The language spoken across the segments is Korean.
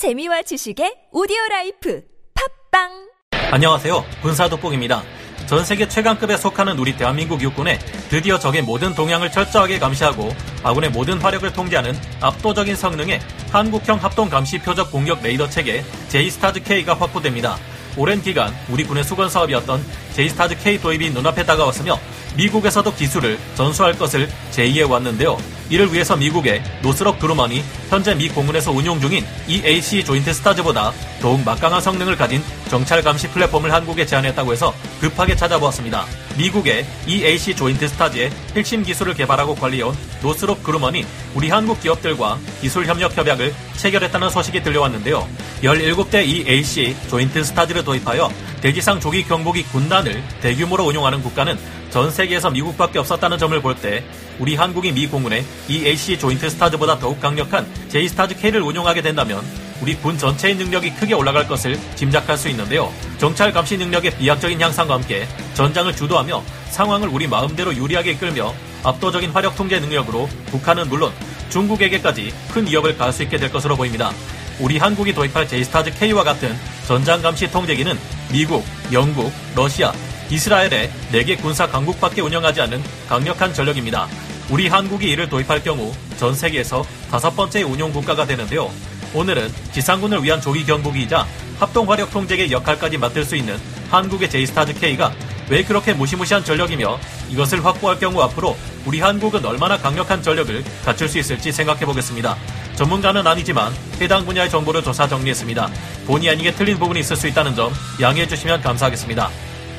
재미와 지식의 오디오 라이프 팟빵 안녕하세요. 군사 돋보기입니다. 전 세계 최강급에 속하는 우리 대한민국 육군에 드디어 적의 모든 동향을 철저하게 감시하고 아군의 모든 화력을 통제하는 압도적인 성능의 한국형 합동 감시 표적 공격 레이더 체계 JSTARS-K가 확보됩니다. 오랜 기간 우리 군의 숙원 사업이었던 JSTARS-K 도입이 눈앞에 다가왔으며 미국에서도 기술을 전수할 것을 제의해 왔는데요. 이를 위해서 미국의 노스롭 그루먼이 현재 미 공군에서 운용 중인 E-8C Joint STARS보다 더욱 막강한 성능을 가진 정찰 감시 플랫폼을 한국에 제안했다고 해서 급하게 찾아보았습니다. 미국의 E-8C Joint STARS의 핵심 기술을 개발하고 관리해온 노스롭 그루먼이 우리 한국 기업들과 기술 협력 협약을 체결했다는 소식이 들려왔는데요. 17대 E-8C Joint STARS를 도입하여 대지상 조기 경보기 군단을 대규모로 운용하는 국가는 전 세계에서 미국밖에 없었다는 점을 볼 때 우리 한국이 미 공군의 EAC 조인트 스타즈보다 더욱 강력한 J-스타즈 K를 운용하게 된다면 우리 군 전체의 능력이 크게 올라갈 것을 짐작할 수 있는데요. 정찰 감시 능력의 비약적인 향상과 함께 전장을 주도하며 상황을 우리 마음대로 유리하게 이끌며 압도적인 화력 통제 능력으로 북한은 물론 중국에게까지 큰 위협을 가할 수 있게 될 것으로 보입니다. 우리 한국이 도입할 제이스타즈 K와 같은 전장 감시 통제기는 미국, 영국, 러시아, 이스라엘의 4개 군사 강국밖에 운영하지 않는 강력한 전력입니다. 우리 한국이 이를 도입할 경우 전 세계에서 다섯 번째 운용 국가가 되는데요. 오늘은 지상군을 위한 조기 경보기이자 합동 화력 통제의 역할까지 맡을 수 있는 한국의 제이스타즈 K가 왜 그렇게 무시무시한 전력이며 이것을 확보할 경우 앞으로 우리 한국은 얼마나 강력한 전력을 갖출 수 있을지 생각해 보겠습니다. 전문가는 아니지만 해당 분야의 정보를 조사 정리했습니다. 본의 아니게 틀린 부분이 있을 수 있다는 점 양해해 주시면 감사하겠습니다.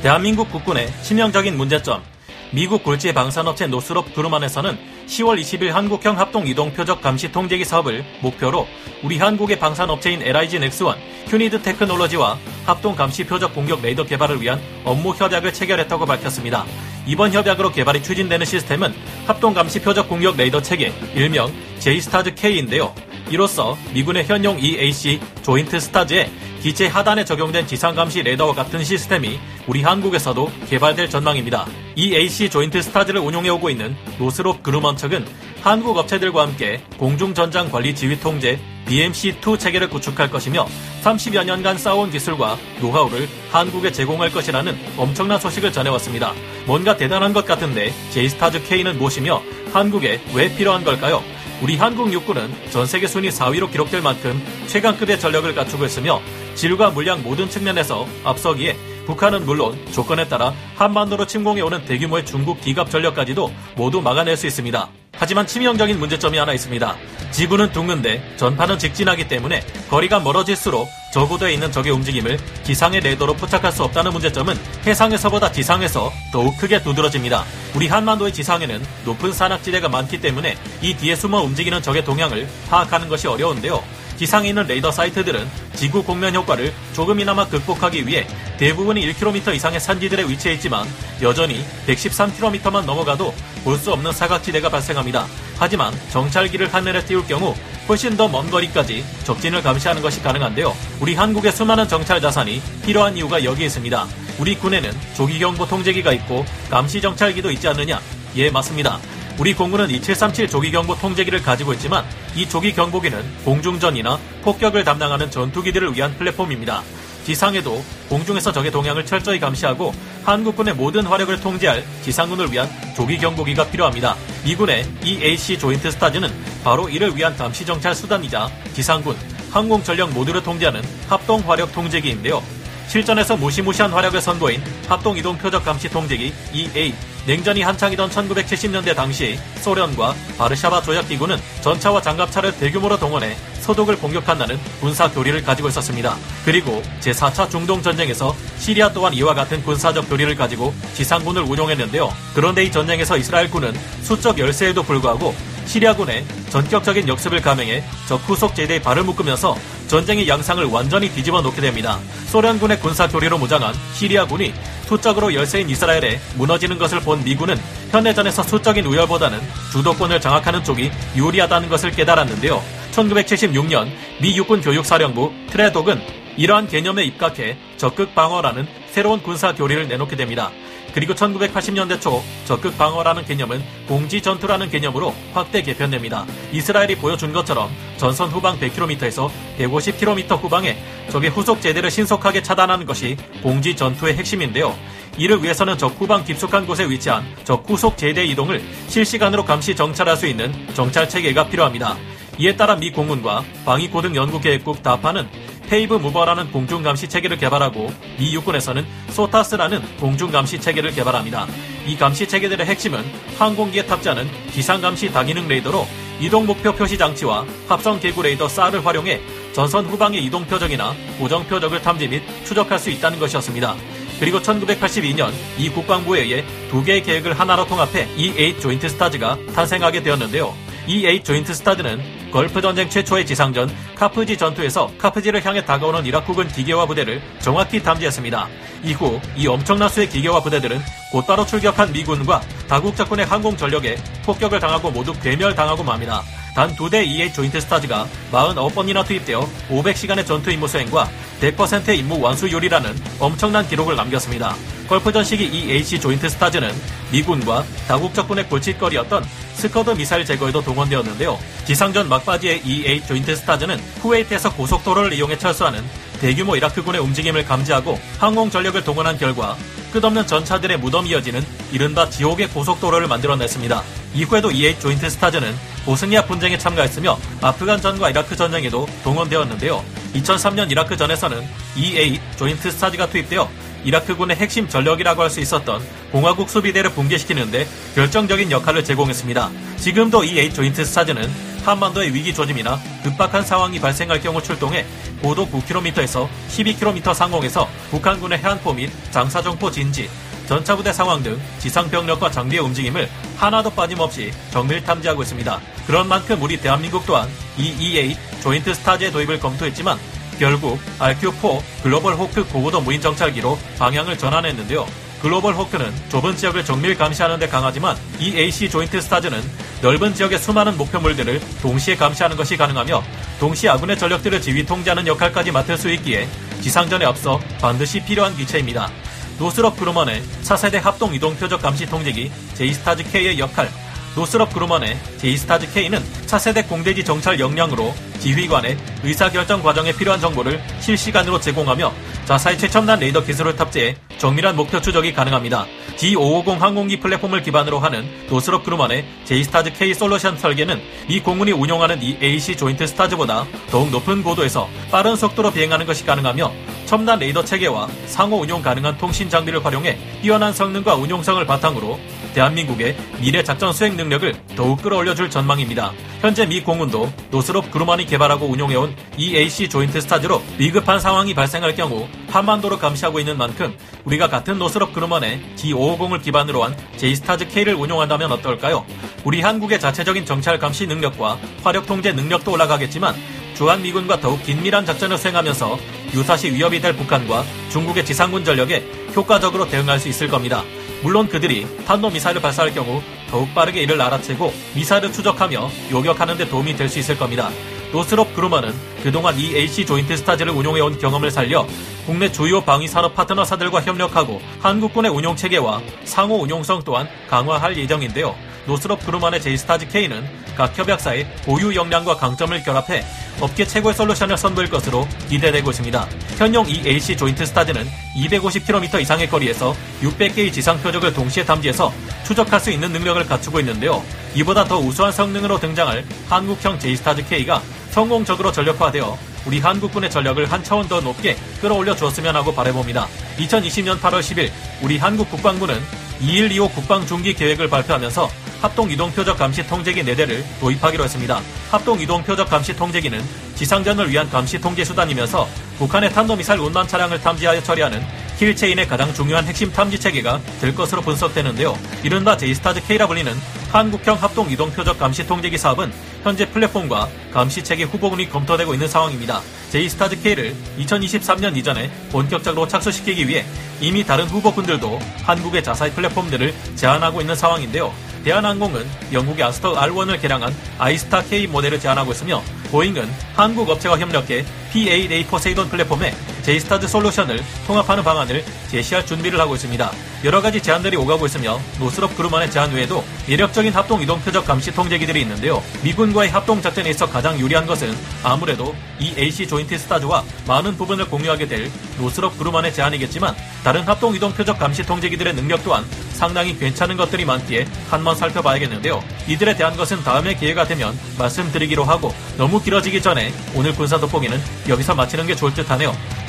대한민국 국군의 치명적인 문제점 미국 굴지 방산업체 노스롭 그루먼에서는 10월 20일 한국형 합동 이동 표적 감시 통제기 사업을 목표로 우리 한국의 방산업체인 LIG 넥스원, 휴니드 테크놀로지와 합동 감시 표적 공격 레이더 개발을 위한 업무 협약을 체결했다고 밝혔습니다. 이번 협약으로 개발이 추진되는 시스템은 합동 감시 표적 공격 레이더 체계, 일명 JSTARS-K인데요. 이로써 미군의 현용 E-8C Joint STARS에 기체 하단에 적용된 지상감시 레이더와 같은 시스템이 우리 한국에서도 개발될 전망입니다. E-8C Joint STARS를 운용해오고 있는 노스롭 그루먼 측은 한국 업체들과 함께 공중전장 관리 지휘 통제 BMC2 체계를 구축할 것이며 30여 년간 쌓아온 기술과 노하우를 한국에 제공할 것이라는 엄청난 소식을 전해왔습니다. 뭔가 대단한 것 같은데 제이스타즈 K는 무엇이며 한국에 왜 필요한 걸까요? 우리 한국 육군은 전 세계 순위 4위로 기록될 만큼 최강급의 전력을 갖추고 있으며 질과 물량 모든 측면에서 앞서기에 북한은 물론 조건에 따라 한반도로 침공해 오는 대규모의 중국 기갑 전력까지도 모두 막아낼 수 있습니다. 하지만 치명적인 문제점이 하나 있습니다. 지구는 둥근데 전파는 직진하기 때문에 거리가 멀어질수록 저고도에 있는 적의 움직임을 기상의 레더로 포착할 수 없다는 문제점은 해상에서보다 지상에서 더욱 크게 두드러집니다. 우리 한반도의 지상에는 높은 산악지대가 많기 때문에 이 뒤에 숨어 움직이는 적의 동향을 파악하는 것이 어려운데요. 지상에 있는 레이더 사이트들은 지구 공면 효과를 조금이나마 극복하기 위해 대부분이 1km 이상의 산지들에 위치해 있지만 여전히 113km만 넘어가도 볼 수 없는 사각지대가 발생합니다. 하지만 정찰기를 하늘에 띄울 경우 훨씬 더 먼 거리까지 적진을 감시하는 것이 가능한데요. 우리 한국의 수많은 정찰 자산이 필요한 이유가 여기에 있습니다. 우리 군에는 조기경보 통제기가 있고 감시 정찰기도 있지 않느냐? 예, 맞습니다. 우리 공군은 2737 조기경보 통제기를 가지고 있지만 이 조기경보기는 공중전이나 폭격을 담당하는 전투기들을 위한 플랫폼입니다. 지상에도 공중에서 적의 동향을 철저히 감시하고 한국군의 모든 화력을 통제할 지상군을 위한 조기 경보기가 필요합니다. 미군의 EAC 조인트 스타즈는 바로 이를 위한 감시 정찰 수단이자 지상군, 항공 전력 모두를 통제하는 합동 화력 통제기인데요. 실전에서 무시무시한 활약을 선보인 합동 이동 표적 감시 통제기 EA 냉전이 한창이던 1970년대 당시 소련과 바르샤바 조약기구는 전차와 장갑차를 대규모로 동원해 서독을 공격한다는 군사 교리를 가지고 있었습니다. 그리고 제4차 중동 전쟁에서 시리아 또한 이와 같은 군사적 교리를 가지고 지상군을 운용했는데요. 그런데 이 전쟁에서 이스라엘군은 수적 열세에도 불구하고 시리아군의 전격적인 역습을 감행해 적 후속 제대에 발을 묶으면서 전쟁의 양상을 완전히 뒤집어 놓게 됩니다. 소련군의 군사 교리로 무장한 시리아군이 수적으로 열세인 이스라엘에 무너지는 것을 본 미군은 현대전에서 수적인 우열보다는 주도권을 장악하는 쪽이 유리하다는 것을 깨달았는데요. 1976년 미 육군 교육사령부 트레독은 이러한 개념에 입각해 적극 방어라는 새로운 군사 교리를 내놓게 됩니다. 그리고 1980년대 초 적극 방어라는 개념은 공지 전투라는 개념으로 확대 개편됩니다. 이스라엘이 보여준 것처럼 전선 후방 100km에서 150km 후방에 적의 후속 제대를 신속하게 차단하는 것이 공지 전투의 핵심인데요. 이를 위해서는 적 후방 깊숙한 곳에 위치한 적 후속 제대 이동을 실시간으로 감시 정찰할 수 있는 정찰 체계가 필요합니다. 이에 따라 미 공군과 방위고등 연구계획국 DARPA는 Pave Mover라는 공중감시 체계를 개발하고 미 육군에서는 SOTAS라는 공중감시 체계를 개발합니다. 이 감시 체계들의 핵심은 항공기에 탑재하는 지상감시 다기능 레이더로 이동 목표 표시 장치와 합성 개구 레이더 SAR을 활용해 전선 후방의 이동 표적이나 고정 표적을 탐지 및 추적할 수 있다는 것이었습니다. 그리고 1982년 미 국방부에 의해 두 개의 계획을 하나로 통합해 E8 조인트 스타즈가 탄생하게 되었는데요. E8 조인트 스타즈는 걸프 전쟁 최초의 지상전 카프지 전투에서 카프지를 향해 다가오는 이라크군 기계화 부대를 정확히 탐지했습니다. 이후 이 엄청난 수의 기계화 부대들은 곧바로 출격한 미군과 다국적군의 항공 전력에 폭격을 당하고 모두 괴멸당하고 맙니다. 단 두대 E8 조인트 스타즈가 49번이나 투입되어 500시간의 전투 임무 수행과 100%의 임무 완수율이라는 엄청난 기록을 남겼습니다. 걸프전 시기 EH 조인트 스타즈는 미군과 다국적군의 골칫거리였던 스커드 미사일 제거에도 동원되었는데요. 지상전 막바지의 EH 조인트 스타즈는 쿠웨이트에서 고속도로를 이용해 철수하는 대규모 이라크군의 움직임을 감지하고 항공 전력을 동원한 결과 끝없는 전차들의 무덤이어지는 이른바 지옥의 고속도로를 만들어냈습니다. 이후에도 EH 조인트 스타즈는 보스니아 분쟁에 참가했으며 아프간 전과 이라크 전쟁에도 동원되었는데요. 2003년 이라크 전에서는 EA 조인트 스타즈가 투입되어 이라크군의 핵심 전력이라고 할 수 있었던 공화국 수비대를 붕괴시키는데 결정적인 역할을 제공했습니다. 지금도 EA 조인트 스타즈는 한반도의 위기 조짐이나 급박한 상황이 발생할 경우 출동해 고도 9km에서 12km 상공에서 북한군의 해안포 및 장사정포 진지, 전차부대 상황 등 지상병력과 장비의 움직임을 하나도 빠짐없이 정밀 탐지하고 있습니다. 그런 만큼 우리 대한민국 또한 이 EA 조인트 스타즈의 도입을 검토했지만 결국 RQ4 글로벌 호크 고고도 무인 정찰기로 방향을 전환했는데요. 글로벌 호크는 좁은 지역을 정밀 감시하는 데 강하지만 이 AC 조인트 스타즈는 넓은 지역의 수많은 목표물들을 동시에 감시하는 것이 가능하며 동시에 아군의 전력들을 지휘 통제하는 역할까지 맡을 수 있기에 지상전에 앞서 반드시 필요한 기체입니다. 노스럽 그루먼의 차세대 합동 이동 표적 감시 통제기 JSTARS-K의 역할 노스럽 그루먼의 JSTARS-K는 차세대 공대지 정찰 역량으로 지휘관의 의사결정 과정에 필요한 정보를 실시간으로 제공하며 자사의 최첨단 레이더 기술을 탑재해 정밀한 목표 추적이 가능합니다. G550 항공기 플랫폼을 기반으로 하는 노스럽 그루먼의 JSTARS-K 솔루션 설계는 미 공군이 운용하는 E-8C Joint STARS보다 더욱 높은 고도에서 빠른 속도로 비행하는 것이 가능하며 첨단 레이더 체계와 상호 운용 가능한 통신 장비를 활용해 뛰어난 성능과 운용성을 바탕으로 대한민국의 미래 작전 수행 능력을 더욱 끌어올려줄 전망입니다. 현재 미 공군도 노스롭 그루먼이 개발하고 운용해온 E-8C Joint STARS로 위급한 상황이 발생할 경우 한반도를 감시하고 있는 만큼 우리가 같은 노스롭 그루먼의 G550을 기반으로 한 JSTARS-K를 운용한다면 어떨까요? 우리 한국의 자체적인 정찰 감시 능력과 화력 통제 능력도 올라가겠지만 주한미군과 더욱 긴밀한 작전을 수행하면서 유사시 위협이 될 북한과 중국의 지상군 전력에 효과적으로 대응할 수 있을 겁니다. 물론 그들이 탄도미사일을 발사할 경우 더욱 빠르게 이를 알아채고 미사일을 추적하며 요격하는 데 도움이 될 수 있을 겁니다. 노스롭 그루먼은 그동안 E-8C Joint STARS를 운용해온 경험을 살려 국내 주요 방위 산업 파트너사들과 협력하고 한국군의 운용 체계와 상호 운용성 또한 강화할 예정인데요. 노스롭 그루먼의 JSTARS-K는 각 협약사의 보유 역량과 강점을 결합해 업계 최고의 솔루션을 선보일 것으로 기대되고 있습니다. 현용 E-8C Joint STARS는 250km 이상의 거리에서 600개의 지상 표적을 동시에 탐지해서 추적할 수 있는 능력을 갖추고 있는데요. 이보다 더 우수한 성능으로 등장할 한국형 JSTARS-K가 성공적으로 전력화되어 우리 한국군의 전력을 한 차원 더 높게 끌어올려 주었으면 하고 바라봅니다. 2020년 8월 10일 우리 한국 국방부는 2125 국방 중기 계획을 발표하면서 합동 이동 표적 감시 통제기 4대를 도입하기로 했습니다. 합동 이동 표적 감시 통제기는 지상전을 위한 감시 통제 수단이면서 북한의 탄도미사일 운반 차량을 탐지하여 처리하는 킬체인의 가장 중요한 핵심 탐지 체계가 될 것으로 분석되는데요. 이른바 제이스타즈 K라 불리는 한국형 합동 이동 표적 감시 통제기 사업은 현재 플랫폼과 감시 체계 후보군이 검토되고 있는 상황입니다. JSTARS K를 2023년 이전에 본격적으로 착수시키기 위해 이미 다른 후보군들도 한국의 자사의 플랫폼들을 제안하고 있는 상황인데요. 대한항공은 영국의 ASTOR R1을 개량한 ISTAR K 모델을 제안하고 있으며 보잉은 한국 업체와 협력해 P-8A Poseidon 플랫폼에 JSTARS 솔루션을 통합하는 방안을 제시할 준비를 하고 있습니다. 여러 가지 제안들이 오가고 있으며 노스럽 그룹만의 제안 외에도 매력적인 합동 이동 표적 감시 통제기들이 있는데요. 미군과의 합동 작전에 있어 가장 유리한 것은 아무래도 이 AC 조인트 스타즈와 많은 부분을 공유하게 될 노스럽 그룹만의 제안이겠지만 다른 합동 이동 표적 감시 통제기들의 능력 또한 상당히 괜찮은 것들이 많기에 한번 살펴봐야겠는데요. 이들에 대한 것은 다음에 기회가 되면 말씀드리기로 하고 너무 길어지기 전에 오늘 군사 돋보기는 여기서 마치는 게 좋을 듯 하네요.